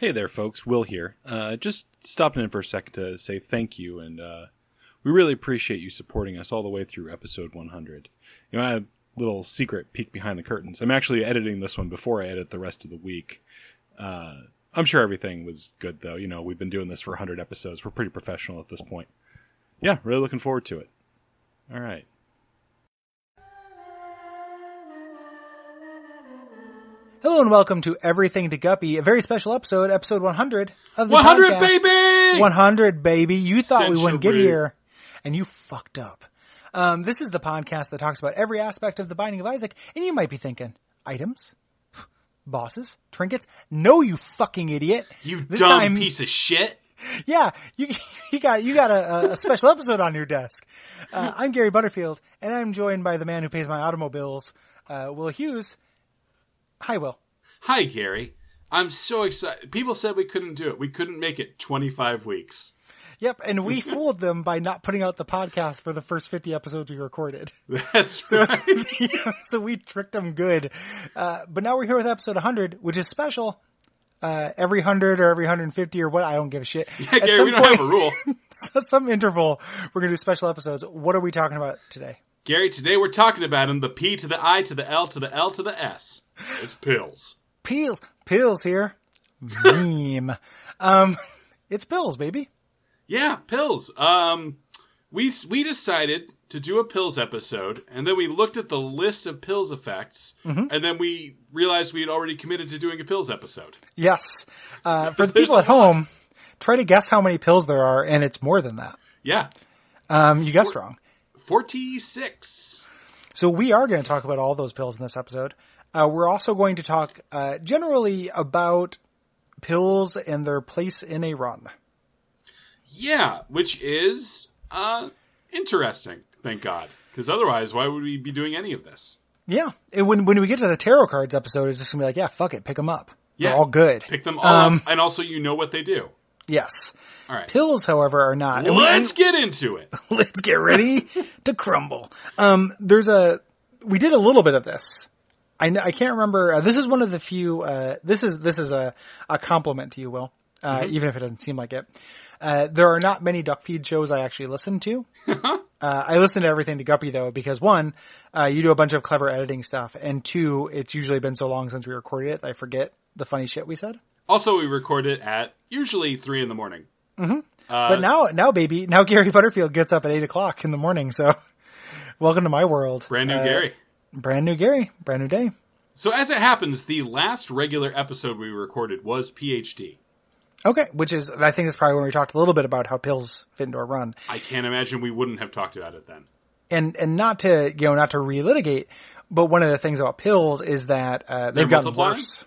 Hey there, folks. Will here. Uh, just stopping in for a second to say thank you, and uh, we really appreciate you supporting us all the way through episode 100. You know, I a little secret peek behind the curtains. I'm actually editing this one before I edit the rest of the week. Uh, I'm sure everything was good, though. You know, we've been doing this for 100 episodes. We're pretty professional at this point. Yeah, really looking forward to it. All right. Hello and welcome to Everything to Guppy, a very special episode, episode 100 of the 100, podcast. baby! 100, baby. You thought we wouldn't get Century. here, and you fucked up. Um, this is the podcast that talks about every aspect of the Binding of Isaac, and you might be thinking, items? Bosses? Trinkets? No, you fucking idiot. You This dumb time- piece of shit. Yeah, you you got you got a, a special episode on your desk. Uh, I'm Gary Butterfield, and I'm joined by the man who pays my automobiles, uh, Will Hughes. Hi, Will. Hi, Gary. I'm so excited. People said we couldn't do it. We couldn't make it 25 weeks. Yep, and we fooled them by not putting out the podcast for the first 50 episodes we recorded. That's right. so we tricked them good. Uh, but now we're here with episode 100, which is special. Uh, every 100 or every 150 or what, I don't give a shit. Yeah, Gary, we don't have a rule. some interval, we're going to do special episodes. What are we talking about today? Gary, today we're talking about him the P to the I to the L to the L to the S. It's pills. Pills. Pills here. Meme. um, it's pills, baby. Yeah, pills. Um, we we decided to do a pills episode, and then we looked at the list of pills effects, Mm-hmm. and then we realized we had already committed to doing a pills episode. Yes. Uh, for the people at home, try to guess how many pills there are, and it's more than that. Yeah, Um, you guessed wrong. forty six. So we are going to talk about all those pills in this episode. Uh, we're also going to talk uh, generally about pills and their place in a run. Yeah, which is uh interesting. Thank God, because otherwise, why would we be doing any of this? Yeah, and when when we get to the tarot cards episode, it's just gonna be like, yeah, fuck it, pick them up. Yeah. They're all good. Pick them all Um, up, and also you know what they do. Yes. All right, Pills, however, are not. Let's get into it. let's get ready to crumble. Um, there's a we did a little bit of this. I I can't remember. Uh, this is one of the few. Uh, this is this is a a compliment to you, Will. Uh, even if it doesn't seem like it. Uh, there are not many Duckfeed shows I actually listen to. uh, I listen to everything to Guppy though because one, uh, you do a bunch of clever editing stuff, and two, it's usually been so long since we recorded it, I forget the funny shit we said. Also, we record it at usually three in the morning. but now, now, baby, now Gary Butterfield gets up at eight o'clock in the morning. So, welcome to my world. Brand new Gary. Brand new Gary, brand new day. So as it happens, the last regular episode we recorded was PhD. Okay, which is I think that's probably when we talked a little bit about how pills fit into our run, I can't imagine we wouldn't have talked about it then. and and not to you know not to relitigate, but one of the things about pills is that uh, they've They're gotten worse.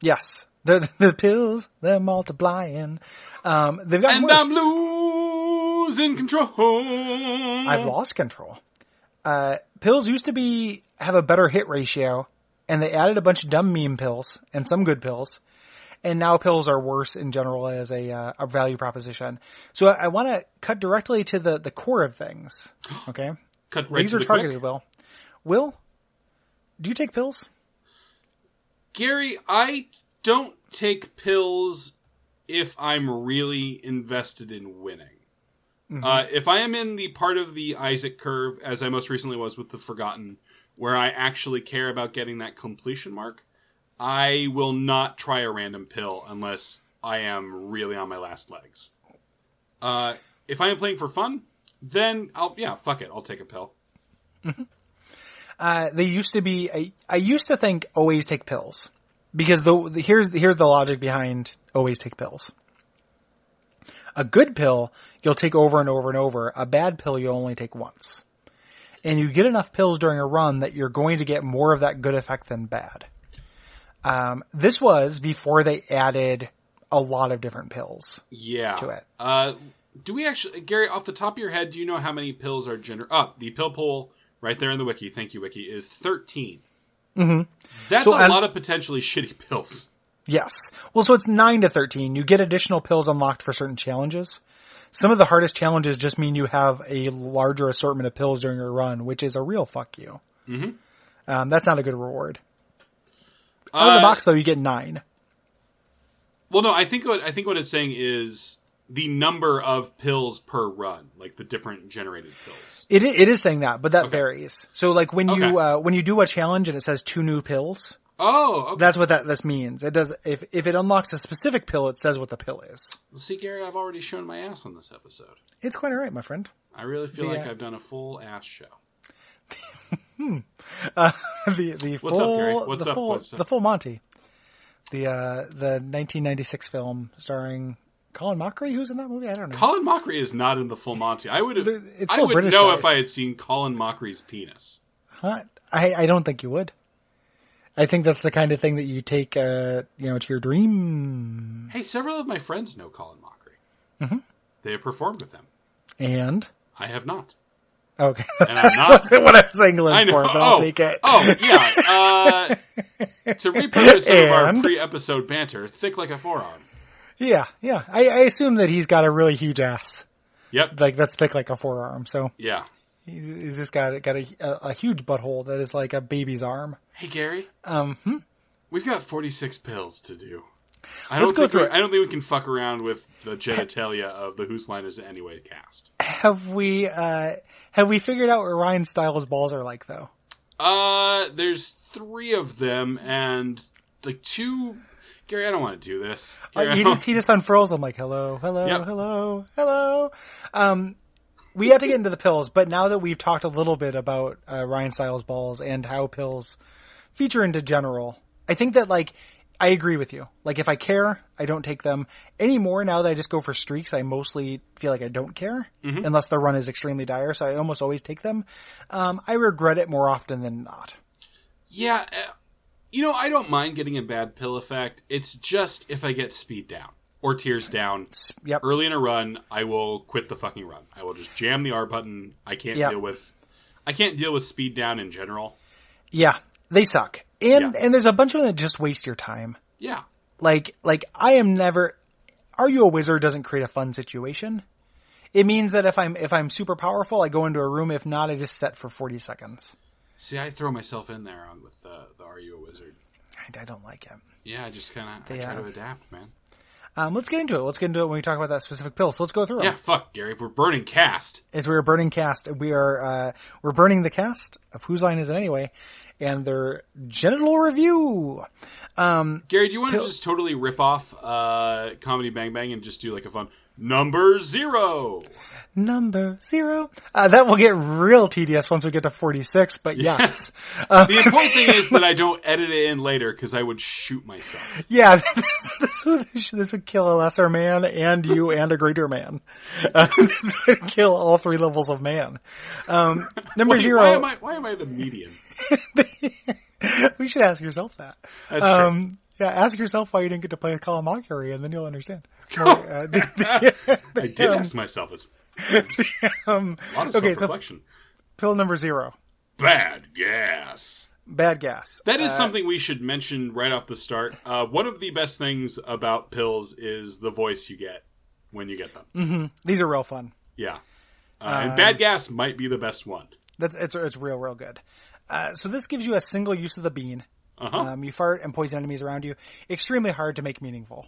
Yes, the the pills they're multiplying. Um, they've gotten And worse. I'm losing control. I've lost control. Uh, pills used to be have a better hit ratio, and they added a bunch of dumb meme pills and some good pills, and now pills are worse in general as a uh, a value proposition. So I, I want to cut directly to the the core of things. Okay, Cut right laser to the targeted. quick. Will, Will, do you take pills? Gary, I don't take pills if I'm really invested in winning. Uh, if I am in the part of the Isaac curve, as I most recently was with the Forgotten, where I actually care about getting that completion mark, I will not try a random pill unless I am really on my last legs. Uh, if I am playing for fun, then I'll yeah, fuck it, I'll take a pill. Uh, they used to be. I, I used to think always take pills because the, the here's here's the logic behind always take pills. A good pill you'll take over and over and over. A bad pill you'll only take once, and you get enough pills during a run that you're going to get more of that good effect than bad. Um, this was before they added a lot of different pills. Yeah. to it. Uh, do we actually, Gary, off the top of your head, do you know how many pills are gener? Oh, the pill pool right there in the wiki. Thank you, wiki. Is 13 Mm-hmm. That's So, a lot of potentially shitty pills. Yes. Well, so it's 9 to 13. You get additional pills unlocked for certain challenges. Some of the hardest challenges just mean you have a larger assortment of pills during your run, which is a real fuck you. Mm-hmm. Um, that's not a good reward. Out of Uh, the box, though, you get 9. Well, no, I think what I think what it's saying is the number of pills per run, like the different generated pills. It it is saying that, but that Okay. varies. So like when you Okay. uh, when you do a challenge and it says two new pills, Oh, okay. that's what that this means. It does if if it unlocks a specific pill, it says what the pill is. See, Gary, I've already shown my ass on this episode. It's quite alright, my friend. I really feel The, like uh, I've done a full ass show. the the What's up, full Gary? What's the up? full What's up? the full Monty, the uh the 1996 film starring Colin Mochrie. Who's in that movie? I don't know. Colin Mochrie is not in the full Monty. I would have. I would British know guys. if I had seen Colin Mochrie's penis. Huh? I I don't think you would. I think that's the kind of thing that you take uh you know to your dream Hey, several of my friends know Colin Mochrie. Mm-hmm. They have performed with him. and I have not. okay. And I'm not. wasn't what I was angling for, but oh, I'll take it. oh, yeah. Uh, to repurpose some of our pre-episode banter, thick like a forearm. Yeah, yeah. I, I assume that he's got a really huge ass, Yep. like that's thick like a forearm. So Yeah. he's, he's just got got a, a, a huge butthole that is like a baby's arm. Hey, Gary. Um, hmm? We've got 46 pills to do. I Let's don't think. I don't think we can fuck around with the genitalia of the Whose Line Is It Anyway cast. have we uh have we figured out what Ryan Stiles' balls are like though? Uh, there's three of them, and like two. Gary, I don't want to do this. Uh, Gary, I he just he just unfurls them like hello, hello, Yep. hello, hello. Um, we have to get into the pills, but now that we've talked a little bit about uh, Ryan Stiles balls and how pills feature into general, I think that like I agree with you. Like if I care, I don't take them anymore. Now that I just go for streaks, I mostly feel like I don't care Mm-hmm. unless the run is extremely dire. So I almost always take them. Um, I regret it more often than not. yeah, uh, you know, I don't mind getting a bad pill effect. It's just if I get speed down or tears down Yep. early in a run, I will quit the fucking run. I will just jam the R button. I can't Yeah. deal with. I can't deal with speed down in general. Yeah, they suck. And Yeah. and there's a bunch of them that just waste your time. Yeah. like like I am never are you a wizard doesn't create a fun situation. It means that if I'm if I'm super powerful, I go into a room. If not, I just set for forty seconds. See, I throw myself in there on with the, the Are You a Wizard? I, I don't like it. Yeah, I just kind of I Yeah. try to adapt, man. Um, let's get into it. Let's get into it when we talk about that specific pill. So let's go through Yeah, them. fuck, Gary. We're burning cast. As we are burning cast, we are uh, we're burning the cast of whose line is it anyway, and their genital review. Um, Gary, do you want to just totally rip off uh, Comedy Bang Bang and just do like a fun number zero? number zero. Uh, that will get real tedious once we get to forty six. But yes. Uh, The important thing is that I don't edit it in later because I would shoot myself. Yeah, this, this would this would kill a lesser man and you and a greater man. Uh, this would kill all three levels of man. Um, number Wait, zero. Why am I? Why am I the median? we should ask yourself that. That's true. Um, yeah, ask yourself why you didn't get to play Mochrie, and then you'll understand. More, uh, the- the- I did um, ask myself this. um, A lot of okay, self-reflection. pill number zero, Bad gas. bad gas. That is Uh, something we should mention right off the start. Uh, one of the best things about pills is the voice you get when you get them. Mm. These are real fun. Yeah. Uh, and bad gas might be the best one. That's it's it's real real good. Uh, so this gives you a single use of the bean. Uh-huh. Um, you fart and poison enemies around you. Extremely hard to make meaningful.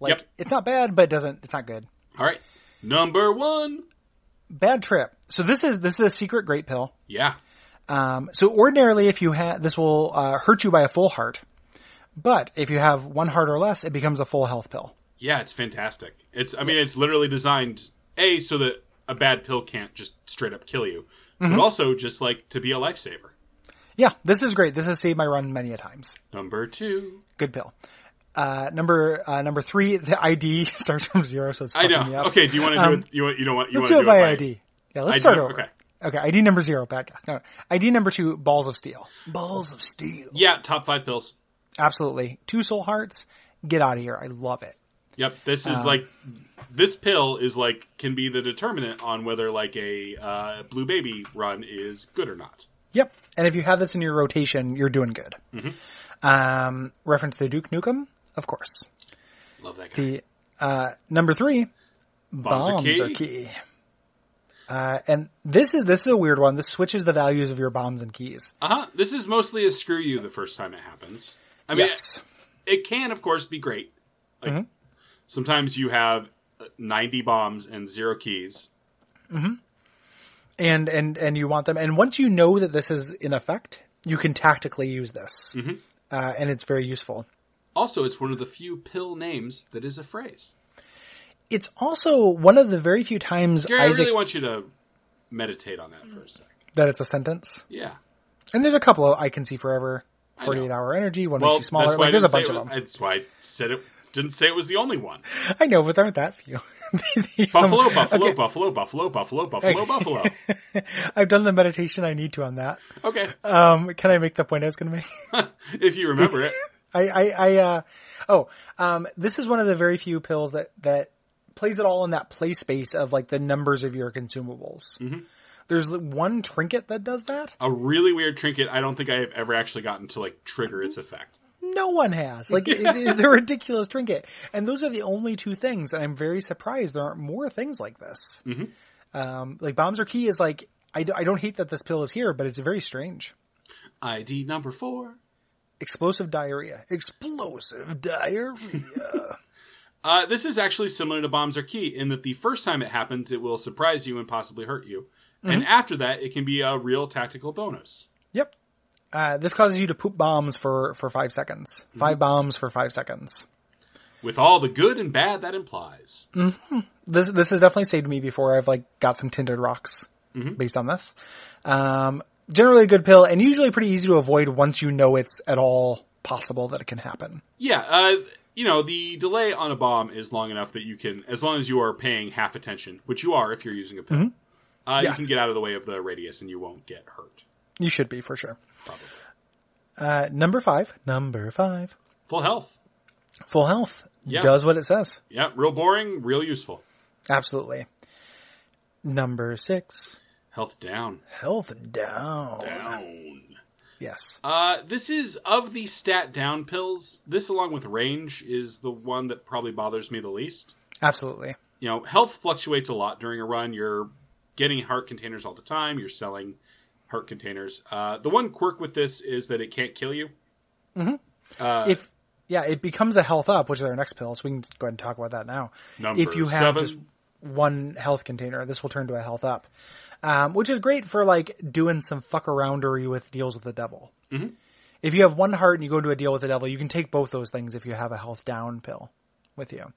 Like Yep. it's not bad, but it doesn't. It's not good. All right. Number one. Bad trip. So this is this is a secret great pill. Yeah. Um, so ordinarily, if you have this, will uh, hurt you by a full heart. But if you have one heart or less, it becomes a full health pill. Yeah, it's fantastic. It's I mean it's literally designed a so that a bad pill can't just straight up kill you, Mm-hmm. but also just like to be a lifesaver. Yeah, this is great. This has saved my run many a times. Number 2. Good pill. Uh, number uh, number three, the ID starts from zero, so it's I fucking me know. up. Okay, do you want to do Um, it you want you don't want you Let's want do to it do by it ID. Yeah, let's ID start over. okay. Okay, ID number zero, bad guys. No, ID number two, balls of steel. Balls of steel. Yeah, top 5 pills. Absolutely. Two soul hearts. Get out of here. I love it. Yep, this Um, is like this pill is like can be the determinant on whether like a uh, blue baby run is good or not. Yep. And if you have this in your rotation, you're doing good. Mm-hmm. Um, reference to Duke Nukem, of course. Love that guy. The uh, number three, Bombs bombs, are are key. key. Uh, and this is this is a weird one. This switches the values of your bombs and keys. Uh huh. This is mostly a screw you the first time it happens. I mean, yes. it can of course be great. Like sometimes you have uh, 90 bombs and zero keys. And and and you want them. And once you know that this is in effect, you can tactically use this, uh, and it's very useful. Also, it's one of the few pill names that is a phrase. It's also one of the very few times Gary, I really want you to meditate on that for a second. that it's a sentence. Yeah. And there's a couple of I can see forever, forty eight hour energy, one Well, makes you smaller. Like there's a bunch it of them. That's why I said it. Didn't say it was the only one. I know, but there aren't that few. Um, Buffalo, buffalo, okay. buffalo, buffalo, buffalo, buffalo, buffalo. I've done the meditation I need to on that. Okay, Um, can I make the point I was going to make? if you remember it. I, I, I, uh, oh, um, this is one of the very few pills that, that plays it all in that play space of like the numbers of your consumables. Mm-hmm. There's one trinket that does that. A really weird trinket. I don't think I have ever actually gotten to like trigger its effect. No one has. Like, it is a ridiculous trinket. And those are the only two things. And I'm very surprised there aren't more things like this. Mm-hmm. Um, like Bombs Are Key is like, I, d- I don't hate that this pill is here, but it's very strange. ID number four. Explosive diarrhea. Explosive diarrhea. Uh, this is actually similar to bombs are key in that the first time it happens, it will surprise you and possibly hurt you, and after that, it can be a real tactical bonus. Yep. Uh, this causes you to poop bombs for, for five seconds. 5 bombs for five seconds. With all the good and bad that implies. This this has definitely saved me before. I've like got some tinted rocks based on this. Um, generally a good pill and usually pretty easy to avoid once you know it's at all possible that it can happen. Yeah, uh, you know, the delay on a bomb is long enough that you can, as long as you are paying half attention, which you are if you're using a pill, uh, Yes. you can get out of the way of the radius and you won't get hurt. You should be for sure. Probably. Uh, number five. Number five. Full health. Full health Yeah. does what it says. Yeah, real boring, real useful. Absolutely. Number six. Health down. Health down. Down. Yes. Uh, this is of the stat down pills. This, along with range, is the one that probably bothers me the least. Absolutely. You know, health fluctuates a lot during a run. You're getting heart containers all the time. You're selling heart containers. Uh, the one quirk with this is that it can't kill you. if yeah, it becomes a health up, which is our next pill. So we can go ahead and talk about that now. If you have seven. just one health container, this will turn to a health up, um, which is great for like doing some fuck aroundery with deals with the devil. Mm-hmm. If you have one heart and you go into a deal with the devil, you can take both those things if you have a health down pill with you,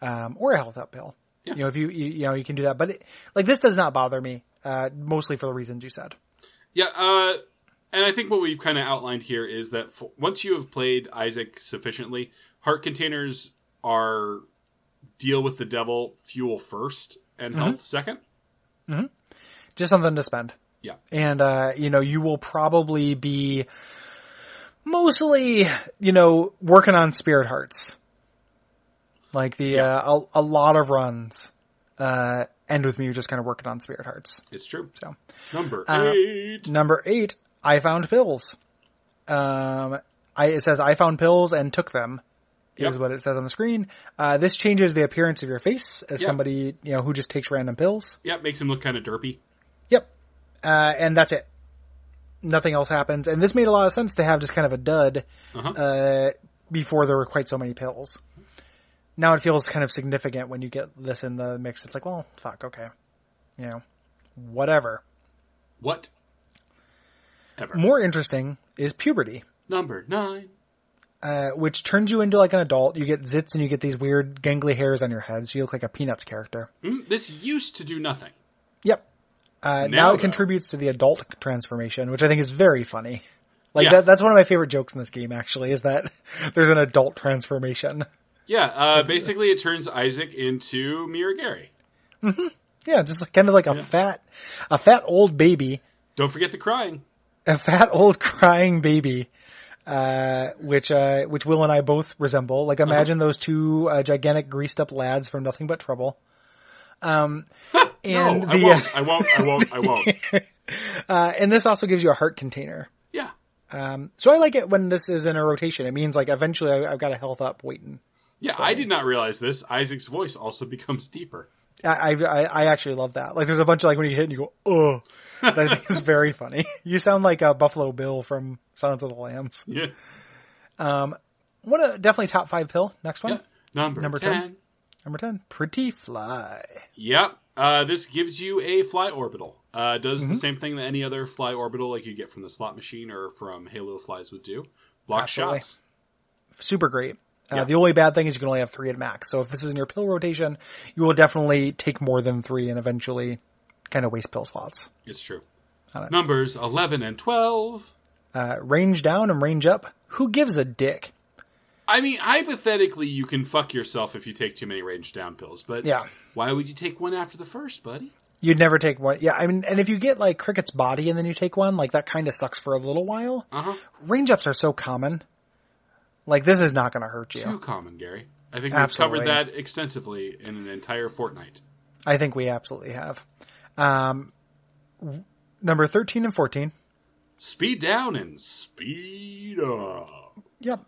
um, or a health up pill. Yeah. You know, if you, you you know you can do that, but it, like this does not bother me, uh, mostly for the reasons you said. Yeah, uh, and I think what we've kind of outlined here is that f- once you have played Isaac sufficiently, heart containers are deal with the devil fuel first and health second. Just something to spend. Yeah. and uh, you know you will probably be mostly you know working on spirit hearts like the Yeah. uh, a, a lot of runs uh, end with me just kind of working on spirit hearts It's true. so Number Uh, eight. number eight i found pills um I, it says i found pills and took them is what it says on the screen uh, this changes the appearance of your face as Yep. somebody you know who just takes random pills Yep, makes him look kind of derpy. Yep. Uh, and that's it. Nothing else happens. And this made a lot of sense to have just kind of a dud Uh-huh. uh, before there were quite so many pills. Now it feels kind of significant when you get this in the mix. It's like, well, fuck, okay. You know, whatever. What? Ever. More interesting is puberty, Number nine. uh, which turns you into like an adult. You get zits and you get these weird gangly hairs on your head, so you look like a Peanuts character. Mm, this used to do nothing. Yep. Uh, now, Now, it though. contributes to the adult transformation, which I think is very funny. Like Yeah. that, that's one of my favorite jokes in this game. Actually, is that there's an adult transformation. Yeah, uh, basically it turns Isaac into Mira Gary. Yeah, just like, kind of like a fat, a fat old baby, Don't forget the crying. a fat old crying baby, uh, which uh, which Will and I both resemble. Like imagine those two uh, gigantic greased up lads from Nothing But Trouble. Um, and no, the I won't. I won't. I won't. I won't. uh, and this also gives you a heart container. Yeah. Um, so I like it when this is in a rotation. It means like eventually I, I've got a health up waiting. Yeah, I did not realize this. Isaac's voice also becomes deeper. I, I I actually love that. Like there's a bunch of like when you hit and you go oh, that I think is very funny. You sound like uh, Buffalo Bill from Silence of the Lambs. Yeah. Um, one of definitely top five pill. Next one, Yeah. Number, Number 10. 10. number ten, pretty fly. Yep. Uh, this gives you a fly orbital. Uh, does Mm-hmm. the same thing that any other fly orbital, like you get from the slot machine or from Halo flies, would do. Block Absolutely. shots. Super great. Uh, Yeah. The only bad thing is you can only have three at max. So if this is in your pill rotation, you will definitely take more than three and eventually kind of waste pill slots. It's true. Numbers 11 and 12. Uh, range down and range up. Who gives a dick? I mean, hypothetically, you can fuck yourself if you take too many range down pills, but Yeah. why would you take one after the first, buddy? You'd never take one. Yeah, I mean, and if you get like Cricket's body and then you take one, like that kind of sucks for a little while. Uh huh. Range ups are so common. Like this is not going to hurt you. Too common, Gary. I think we've Absolutely. covered that extensively in an entire fortnight. I think we absolutely have. Um, number 13 and 14. Speed down and speed up. Yep.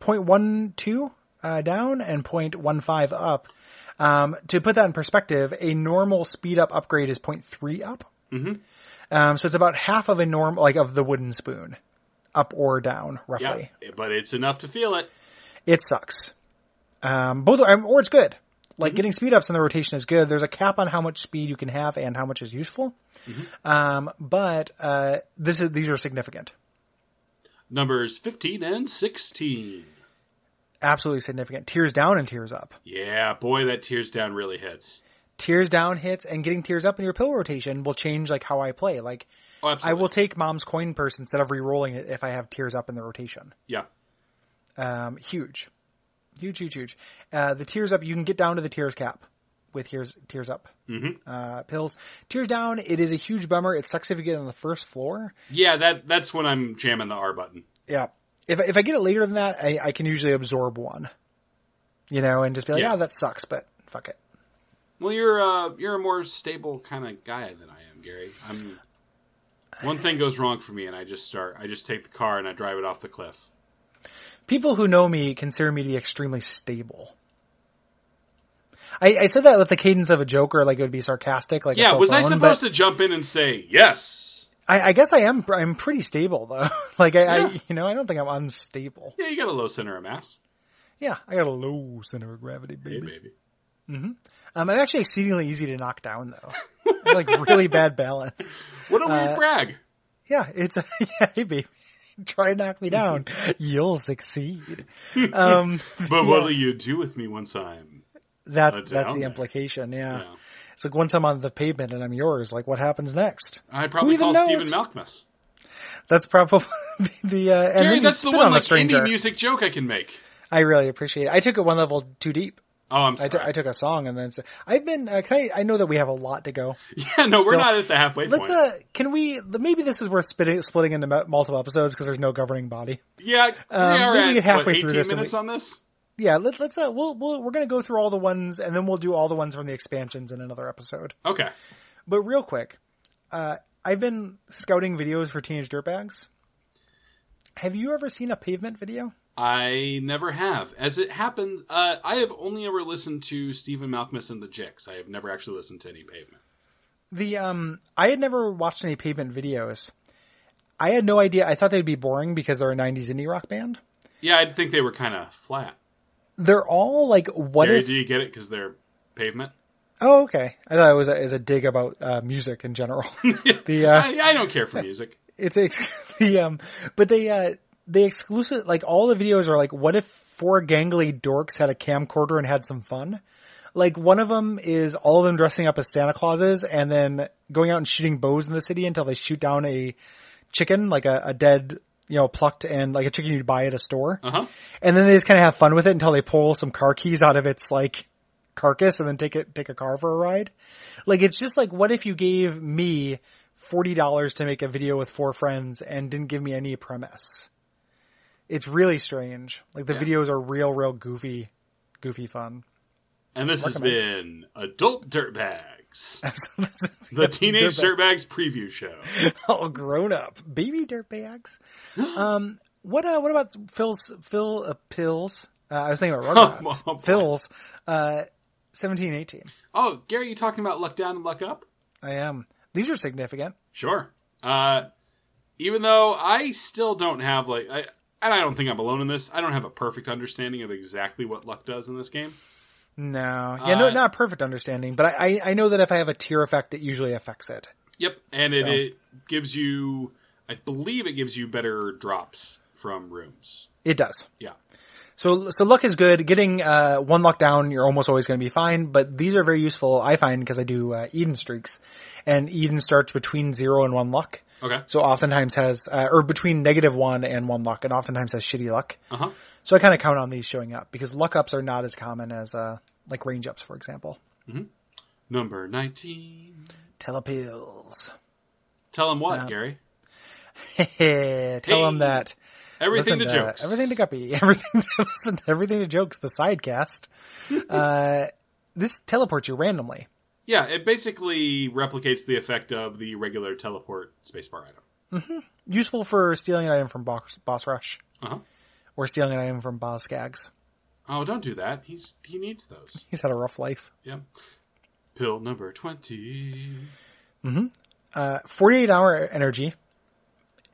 0.12 uh, down and 0.15 up. Um, to put that in perspective, a normal speed up upgrade is 0.3 up. Mm-hmm. Um, so it's about half of a norm, like of the wooden spoon, up or down, Yeah, roughly. but it's enough to feel it. It sucks. Um, both, or it's good. Like getting speed ups in the rotation is good. There's a cap on how much speed you can have and how much is useful. Um, but uh, this is these are significant, Numbers 15 and 16. absolutely significant. Tears down and tears up. Yeah, boy, that tears down really hits. Tears down hits and getting tears up in your pill rotation will change like how I play. Like Oh, I will take mom's coin purse instead of re-rolling it if I have tears up in the rotation. Yeah. Um, huge, huge, huge, huge. Uh, the tears up, you can get down to the tears cap with tears tears up Mhm. uh, pills. Tears down, it is a huge bummer. It sucks if you get on the first floor. Yeah, that that's when I'm jamming the R button. Yeah, if if I get it later than that, I, I can usually absorb one. You know, and just be like, Yeah. oh, that sucks, but fuck it. Well, you're uh, you're a more stable kind of guy than I am, Gary. I'm. One thing goes wrong for me, and I just start. I just take the car and I drive it off the cliff. People who know me consider me to be extremely stable. I, I said that with the cadence of a joker, like it would be sarcastic. Like Yeah, was I supposed to jump in and say yes? I, I guess I am. I'm pretty stable though. like I, Yeah. I, you know, I don't think I'm unstable. Yeah, you got a low center of mass. Yeah, I got a low center of gravity, Hey, baby. baby. Um, I'm actually exceedingly easy to knock down though. I like really bad balance. What a weird Uh, brag. Yeah, it's yeah, hey baby. Try and knock me down. You'll succeed. Um, But what'll you do with me once I'm? that's That's that's the there. implication. Yeah. Yeah. It's like once I'm on the pavement and I'm yours. Like what happens next? I'd probably call knows? Stephen Malkmus. That's probably the. Uh, and Gary, that's the one on a like indie music joke I can make. I really appreciate it. I took it one level too deep. Oh, I'm sorry. t- I took a song and then I've been. Uh, can I? I know that we have a lot to go. yeah, no, we're Still- not at the halfway through. Let's. point. uh Can we? Maybe this is worth splitting splitting into multiple episodes because there's no governing body. yeah, um, we are at get halfway what, through 18 this minutes we- on this. Yeah. Let, let's. Uh, we'll, we'll. We're gonna go through all the ones and then we'll do all the ones from the expansions in another episode. Okay. But real quick, uh, I've been scouting videos for Teenage Dirtbags. Have you ever seen a pavement video? I never have. As it happened, uh, I have only ever listened to Stephen Malkmus and the Jicks. I have never actually listened to any Pavement. The um, I had never watched any pavement videos. I had no idea. I thought they'd be boring because they're a '90s indie rock band. Yeah, I think they were kind of flat. They're all like, what Gary, if? do you get it because they're Pavement? Oh, okay. I thought it was a, as a dig about uh, music in general. the uh, I, I don't care for music. it's ex- the um, but they uh, they exclusive like all the videos are like, what if four gangly dorks had a camcorder and had some fun? Like one of them is all of them dressing up as Santa Clauses and then going out and shooting bows in the city until they shoot down a chicken, like a, a dead, you know, plucked and like a chicken you'd buy at a store. Uh huh. And then they just kind of have fun with it until they pull some car keys out of its like carcass and then take it, take a car for a ride. Like it's just like, what if you gave me $40 to make a video with four friends and didn't give me any premise? It's really strange. Like the Yeah. videos are real, real goofy, goofy fun. And this has been Adult Dirtbags, the the Teenage Dirtbags preview show. all grown up baby dirtbags. um, what uh, what about Phil's Phil uh, pills? Uh, I was thinking about Rugrats. Oh. Phil's uh, seventeen eighteen. Oh, Gary, you talking about Luck Down and Luck Up? I am. These are significant. Sure. Uh, even though I still don't have like I and I don't think I'm alone in this. I don't have a perfect understanding of exactly what luck does in this game. No, yeah, no, Uh, not a perfect understanding, but I, I I know that if I have a tear effect, it usually affects it. Yep, and it, it gives you, I believe it gives you better drops from rooms. It does. Yeah. So so luck is good. Getting uh, one luck down, you're almost always going to be fine. But these are very useful, I find, because I do uh, Eden streaks, and Eden starts between zero and one luck. Okay. So oftentimes has, uh, or between negative one and one luck, and oftentimes has shitty luck. Uh huh. So I kind of count on these showing up because luck ups are not as common as uh, like range ups, for example. Number 19. Telepills. Tell him what, Yeah. Gary? Tell Hey. them that. Everything listen to jokes. Everything to Guppy. Everything to listen. to- Everything to jokes. The sidecast. uh, this teleports you randomly. Yeah, it basically replicates the effect of the regular teleport spacebar item. Useful for stealing an item from boss, boss rush Uh huh. or stealing an item from boss skags. Oh, don't do that. He's he needs those. He's had a rough life. Yeah. Pill number 20. Uh, 48 hour energy.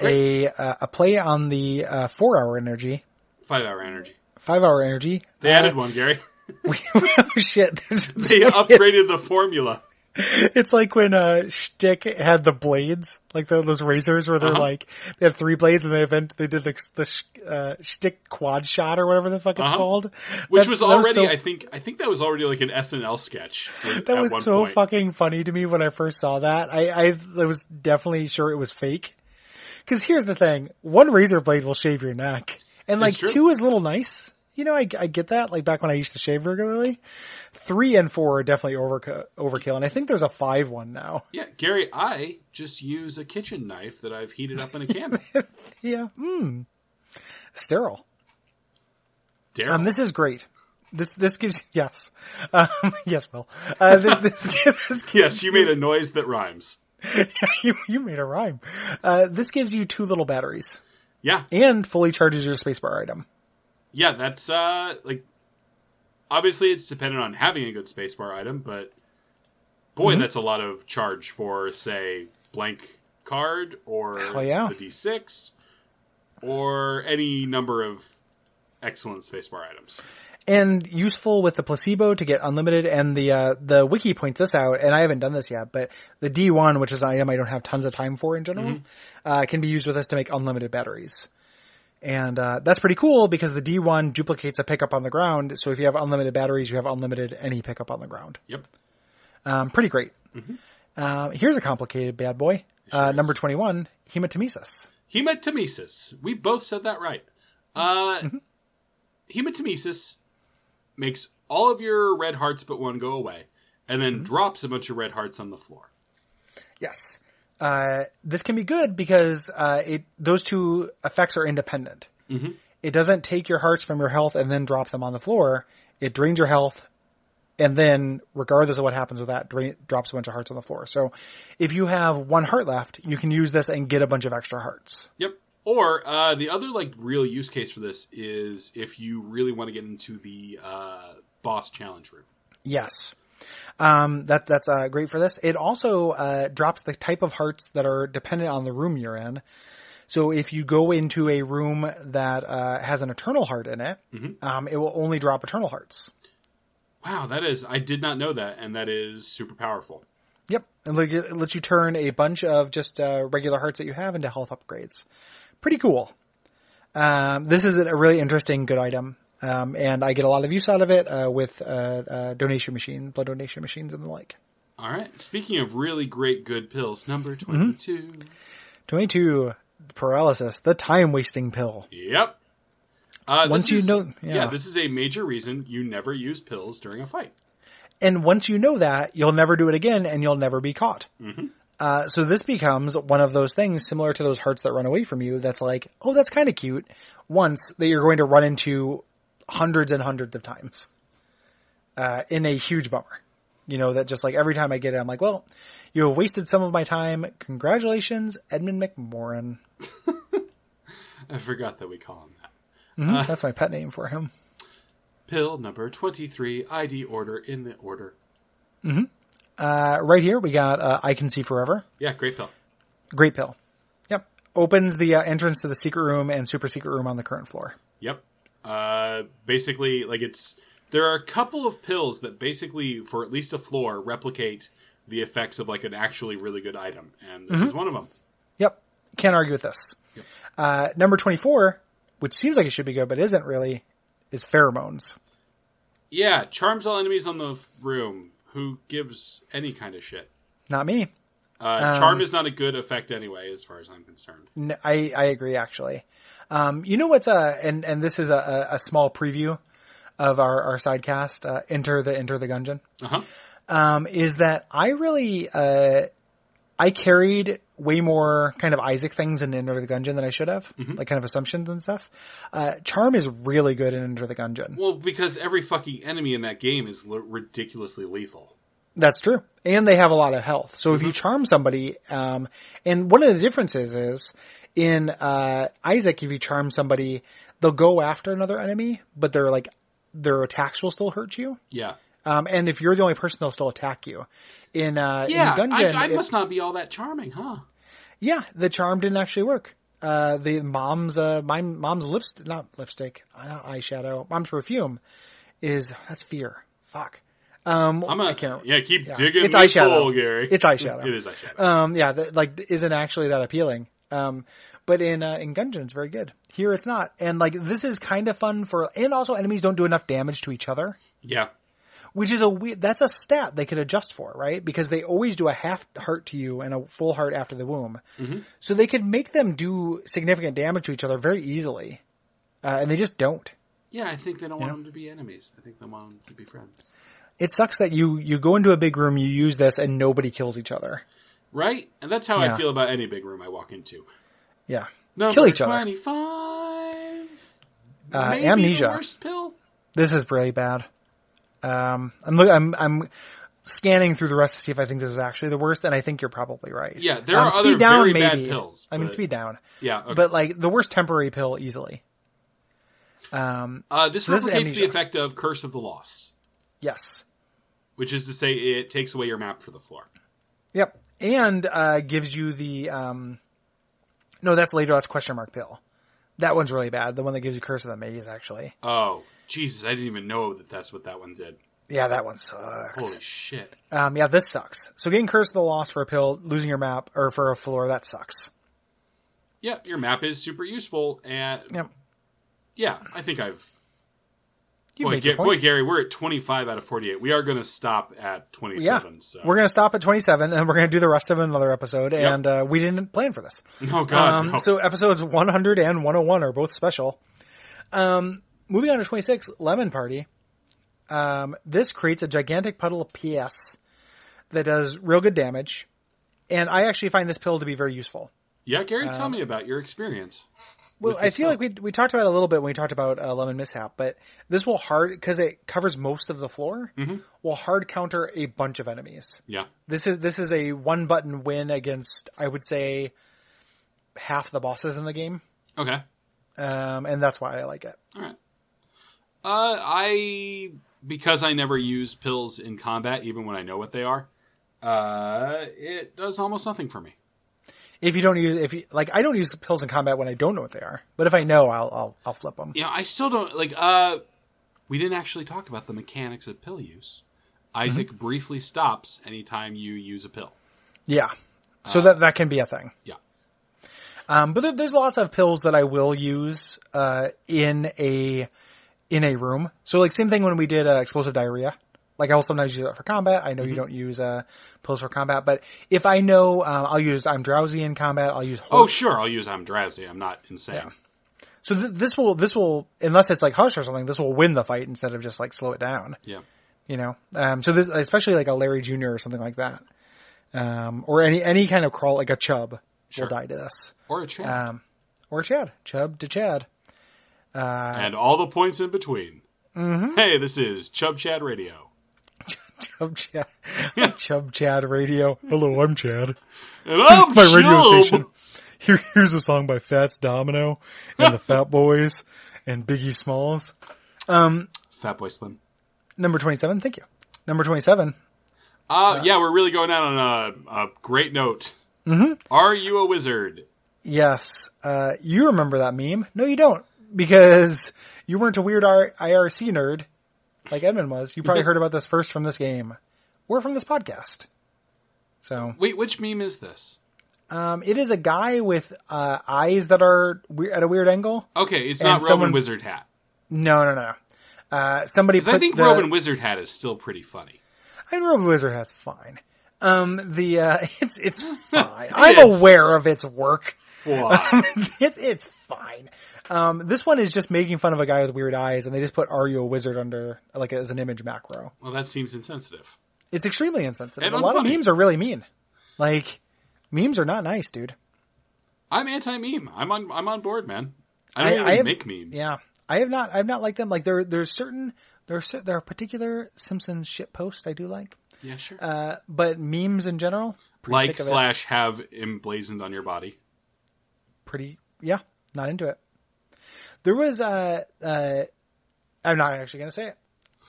A uh, a play on the uh, four hour energy. 5 hour energy. Five hour energy. They Uh, added one, Gary. oh shit! They upgraded the formula. It's like when uh Shtick had the blades, like the, those razors where they're Uh-huh. like they have three blades and they event they did the, the uh, Shtick quad shot or whatever the fuck it's Uh-huh. called. Which That's- was already, so, I think, I think that was already like an SNL sketch. when- that was so point. fucking funny to me when I first saw that. I I, I was definitely sure it was fake. Because here's the thing: one razor blade will shave your neck, and like two is a little nice. You know, I, I get that. Like back when I used to shave regularly, three and four are definitely over overkill, and I think there's a five one now. Yeah, Gary, I just use a kitchen knife that I've heated up in a candle. Yeah, hmm, sterile. Daryl. Um, this is great. This this gives yes, um, yes, Will. Uh, this, this, this yes, you made a noise that rhymes. you you made a rhyme. Uh, this gives you two little batteries Yeah, and fully charges your spacebar item. Yeah, that's uh like obviously it's dependent on having a good spacebar item, but boy, Mm-hmm. that's a lot of charge for say blank card or Hell yeah. the D6 or any number of excellent spacebar items. and useful with the placebo to get unlimited. And the uh, the wiki points this out, and I haven't done this yet, but the D one, which is an item I don't have tons of time for in general, uh, can be used with this to make unlimited batteries. And uh, that's pretty cool because the D one duplicates a pickup on the ground. So if you have unlimited batteries, you have unlimited any pickup on the ground. Yep. Um, pretty great. Uh, here's a complicated bad boy. sure uh, number twenty one, hematemesis. Hematemesis. We both said that right. Uh, Mm-hmm. Hematemesis makes all of your red hearts but one go away, and Mm-hmm. then drops a bunch of red hearts on the floor. Yes. Uh, this can be good because uh, it those two effects are independent. Mm-hmm. It doesn't take your hearts from your health and then drop them on the floor. It drains your health, and then, regardless of what happens with that, drain, drops a bunch of hearts on the floor. So, if you have one heart left, you can use this and get a bunch of extra hearts. Yep. Or uh, the other like real use case for this is if you really want to get into the uh, boss challenge room. Yes. Um, that that's uh, great for this. It also uh, drops the type of hearts that are dependent on the room you're in. So if you go into a room that uh, has an eternal heart in it, um, it will only drop eternal hearts. Wow, that is I did not know that, and that is super powerful. Yep, and like, it lets you turn a bunch of just uh, regular hearts that you have into health upgrades. Pretty cool. Um, this is a really interesting, good item, um, and I get a lot of use out of it uh, with uh, uh, donation machine, blood donation machines, and the like. All right. Speaking of really great good pills, number 22 Twenty-two paralysis, the time wasting pill. Yep. Uh, Once you is- know- yeah, yeah. this is a major reason you never use pills during a fight. And once you know that, you'll never do it again and you'll never be caught. Uh, so this becomes one of those things similar to those hearts that run away from you that's like, oh, that's kind of cute. Once that you're going to run into hundreds and hundreds of times. Uh, in a huge bummer. You know, that just like every time I get it, I'm like, well, you have wasted some of my time. Congratulations, Edmund McMoran. I forgot that we call him that. Mhm, that's my pet name for him. Pill number 23, ID order in the order. Uh, right here, we got, uh, I Can See Forever. Yeah, great pill. Great pill. Yep. opens the uh, entrance to the secret room and super secret room on the current floor. Yep. Uh, basically, like it's there are a couple of pills that basically, for at least a floor, replicate the effects of like an actually really good item, and this is one of them. Yep. Can't argue with this. Uh, number 24, which seems like it should be good, but isn't really, is pheromones. Yeah, charms all enemies on the room. Who gives any kind of shit? Not me. Uh, charm is not a good effect anyway, as far as I'm concerned. I, I agree actually. Um, you know what's a, and, and this is a, a, small preview of our, our sidecast, uh, Enter the, Enter the Gungeon, Uh huh. um, is that I really, uh, I carried way more kind of Isaac things in Enter the Gungeon than I should have, like kind of assumptions and stuff. Uh, Charm is really good in Enter the Gungeon. Well, because every fucking enemy in that game is l- ridiculously lethal. That's true. And they have a lot of health. So if you charm somebody, um, and one of the differences is in, uh, Isaac, if you charm somebody, they'll go after another enemy, but they're like, their attacks will still hurt you. Yeah. Um, and if you're the only person, they'll still attack you. In, uh, Yeah, in Gungeon, I, I it- must not be all that charming, huh? yeah, the charm didn't actually work. Uh, the mom's, uh, my mom's lipstick, not lipstick, not eyeshadow, mom's perfume is, that's fear. Fuck. Um, I'm a, I can't, yeah, keep yeah. digging It's this eyeshadow. hole, Gary. It's eyeshadow. It is eyeshadow. um, yeah, that, like isn't actually that appealing. Um, but in uh, in Gungeon, it's very good. Here, it's not, and like this is kind of fun for, and also enemies don't do enough damage to each other, yeah. which is a weird. That's a stat they could adjust for, right? Because they always do a half heart to you and a full heart after the womb, so they could make them do significant damage to each other very easily, uh, and they just don't. Yeah, I think they don't want them to be enemies. I think they want them to be friends. It sucks that you you go into a big room, you use this, and nobody kills each other. Right? And that's how Yeah. I feel about any big room I walk into. Yeah, Number kill each other. 25. Uh, Maybe amnesia. the worst pill? This is really bad. Um, I'm look, I'm I'm scanning through the rest to see if I think this is actually the worst, and I think you're probably right. Yeah, there Um, are speed other down, very bad maybe. pills, I mean, speed down, Yeah. Okay. but like the worst temporary pill easily. Um, uh, this so this replicates the effect of Curse of the Lost, yes, which is to say it takes away your map for the floor. yep, and uh, gives you the um, no, that's later. That's question mark pill. That one's really bad. The one that gives you curse of the maze, actually. Oh, Jesus, I didn't even know that that's what that one did. Yeah, that one sucks. Holy shit. Um, yeah, this sucks. So getting curse of the Lost for a pill, losing your map or for a floor, that sucks. Yeah, your map is super useful, and Yep. yeah, I think I've. You Boy, Ga- boy, Gary, we're at 25 out of 48. We are going to stop at 27. Yeah. So. We're going to stop at 27 and we're going to do the rest of another episode. Yep. And, uh, we didn't plan for this. Oh, God. Um, no. so episodes 100 and 101 are both special. Um, moving on to 26, Lemon Party. Um, this creates a gigantic puddle of PS that does real good damage. And I actually find this pill to be very useful. yeah, Gary, tell me about your experience. Well, I feel like we we talked about it a little bit when we talked about uh, lemon mishap, but this will hard because it covers most of the floor. Mm-hmm. Will hard counter a bunch of enemies. Yeah. This is this is a one button win against I would say half the bosses in the game, Okay. um, and that's why I like it. All right. Uh, I because I never use pills in combat, even when I know what they are. Uh, it does almost nothing for me. If you don't use if you like, I don't use pills in combat when I don't know what they are, but if I know, I'll I'll, I'll flip them. Know, I still don't like. Uh, we didn't actually talk about the mechanics of pill use. Isaac briefly stops anytime you use a pill. Yeah, so that that can be a thing. Yeah. Um, but there's lots of pills that I will use uh, in a in a room. So like same thing when we did uh, explosive diarrhea. Like I will sometimes use that for combat. I know you don't use uh, pills for combat, but if I know, um, I'll use I'm drowsy in combat. I'll use. Oh, sure. I'll use I'm drowsy. I'm not insane. Yeah. So th- this will this will unless it's like hush or something, this will win the fight instead of just like slow it down. Yeah. You know, um, so this, especially like a Larry Jr. or something like that, um, or any any kind of crawl like a Chub Sure. will die to this, Or a chat. um, or Chad Chub to Chad. and all the points in between. Mm-hmm. Hey, this is Chub Chad Radio. Chub Chad, Chub Chad Radio. Hello, I'm Chad. And I'm My radio station. Here, here's a song by Fats Domino and the Fat Boys and Biggie Smalls. Fat Boy Slim. Number twenty-seven. Thank you. Number twenty-seven. Uh, yeah, we're really going out on a, a great note. Mm-hmm. Are you a wizard? Yes. Uh, you remember that meme? No, you don't, because you weren't a weird IRC nerd like Edmund was. You probably heard about this first from this game or from this podcast. So, Wait, which meme is this? um, it is a guy with uh, eyes that are we- at a weird angle. Okay, it's not someone- Roman Wizard Hat. No, no, no. Uh, somebody I think the, Roman Wizard Hat is still pretty funny. I think Roman Wizard Hat's fine. Um, the uh, it's it's fine. I'm aware of its work. It's it's fine. Um, this one is just making fun of a guy with weird eyes, and they just put "Are you a wizard?" under like as an image macro. well, that seems insensitive. It's extremely insensitive. And a lot of memes are really mean. Like memes are not nice, dude. I'm anti-meme. I'm on. I'm on board, man. I I- don't even I have- make memes. Yeah, I have not. I've not liked them. Like there, there's certain there are there are particular Simpsons shit posts I do like, Yeah, sure. uh, but memes in general, like of it. slash have emblazoned on your body. pretty yeah not into it there was uh uh i'm not actually gonna say it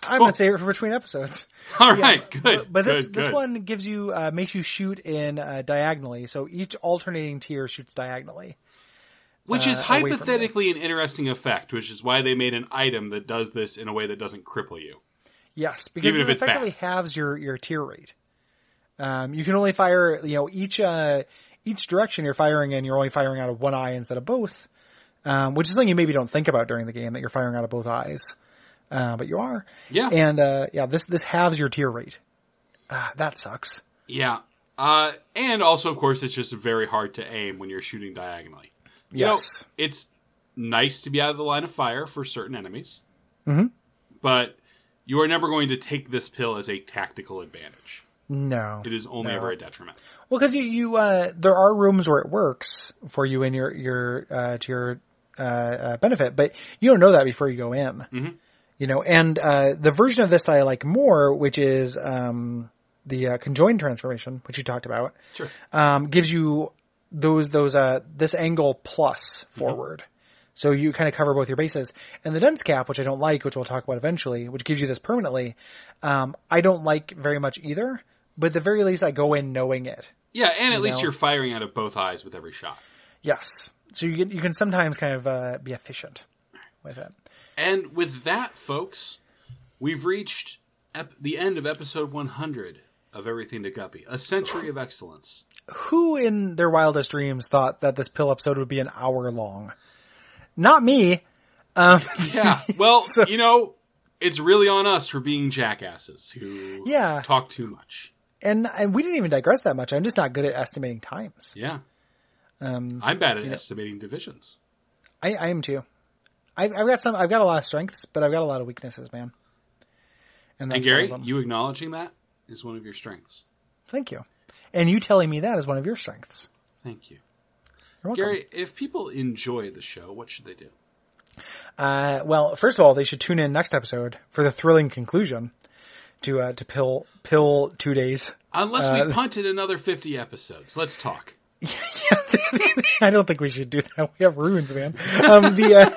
i'm Cool. gonna say it for between episodes All right, good. but, but this good, this good. one gives you uh makes you shoot in uh diagonally so each alternating tear shoots diagonally which is uh, away hypothetically an interesting effect, which is why they made an item that does this in a way that doesn't cripple you. yes because Even it if it's effectively halves your your tear rate um you can only fire you know each uh each direction you're firing in you're only firing out of one eye instead of both um which is something you maybe don't think about during the game that you're firing out of both eyes uh, but you are Yeah, And uh, yeah, this this halves your tear rate. Ah, that sucks. yeah. Uh, and also, of course, it's just very hard to aim when you're shooting diagonally. You know, Yes. it's nice to be out of the line of fire for certain enemies, Mm-hmm. but you are never going to take this pill as a tactical advantage. No. It is only No. ever a detriment. Well, because you you uh, there are rooms where it works for you in your your uh, to your uh, uh, benefit, but you don't know that before you go in. Mhm. You know, and uh, the version of this that I like more, which is um, the uh, conjoined transformation, which you talked about, Sure. um, gives you those those uh this angle plus forward. So you kind of cover both your bases. And the dense cap, which I don't like, which we'll talk about eventually, which gives you this permanently, um, I don't like very much either. But at the very least, I go in knowing it. Yeah, and at least know? you're firing out of both eyes with every shot. Yes. So you can, you can sometimes kind of uh, be efficient with it. And with that, folks, we've reached ep- the end of episode 100 of Everything to Guppy, a century of excellence. Who in their wildest dreams thought that this pill episode would be an hour long? Not me. Um, Yeah, well, So- you know, it's really on us for being jackasses who Yeah. talk too much. and, and we didn't even digress that much. I'm just not good at estimating times. Yeah, Um, I'm bad at estimating divisions. I, I am too. I've, I've got some. I've got a lot of strengths, but I've got a lot of weaknesses, man. And And, Gary, one of them. you acknowledging that is one of your strengths. thank you. And you telling me that is one of your strengths. Thank you. Gary, if people enjoy the show, what should they do? Uh, well, first of all, they should tune in next episode for the thrilling conclusion to uh, to pill pill two days. Unless Uh, we punted another 50 episodes. Let's talk. I don't think we should do that. We have ruins, man. Um, the uh,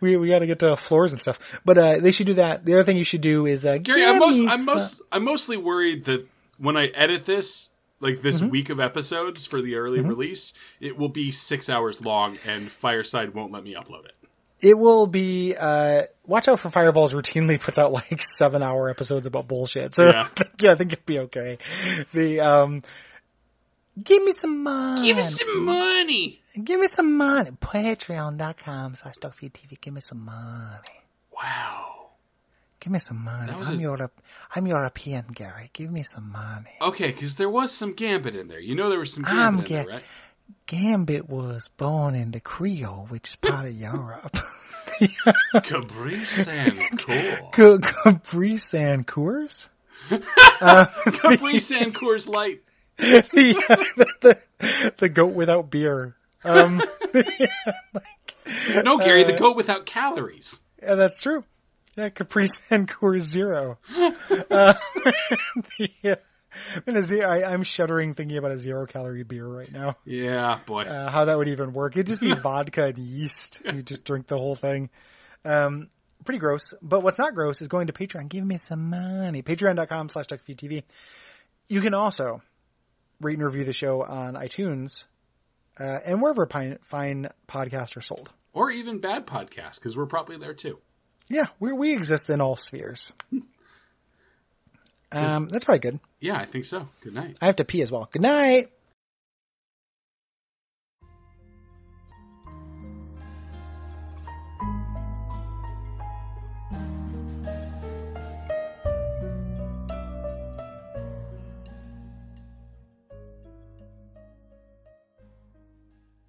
we we got to get to floors and stuff, but uh, they should do that. The other thing you should do is uh, Gary, I'm most I'm most I'm mostly worried that when I edit this, like this Mm-hmm. week of episodes for the early release, it will be six hours long, and Fireside won't let me upload it. It will be. Uh, watch out for Fireballs. Routinely puts out like seven hour episodes about bullshit. So Yeah. yeah, I think it'd be okay. The um, give me some money. Give me some money. Give me some money. Patreon.com slash TV. Give me some money. Wow. Give me some money. I'm a- Europe. I'm European, Gary. Give me some money. Okay, because there was some Gambit in there. You know there was some I'm Gambit in there, right? Gambit was born in the Creole, which is part of Europe. Caprice and cool. Ca- Capri San Coors? Caprice and Coors Light. the, the, the goat without beer. Um, No, Gary, Uh, the goat without calories. yeah, that's true. Yeah, Capri San Coors Zero. Uh, the, uh, and a zero, I, I'm shuddering thinking about a zero calorie beer right now. Yeah, boy. Uh, how that would even work. It'd just be vodka and yeast. You just drink the whole thing. Um, pretty gross. But what's not gross is going to Patreon. Give me some money. Patreon.com slash TV. You can also rate and review the show on iTunes. uh, and wherever fine, fine podcasts are sold. Or even bad podcasts, because we're probably there too. Yeah, we we exist in all spheres. um, that's probably good. Yeah, I think so. Good night. I have to pee as well. Good night.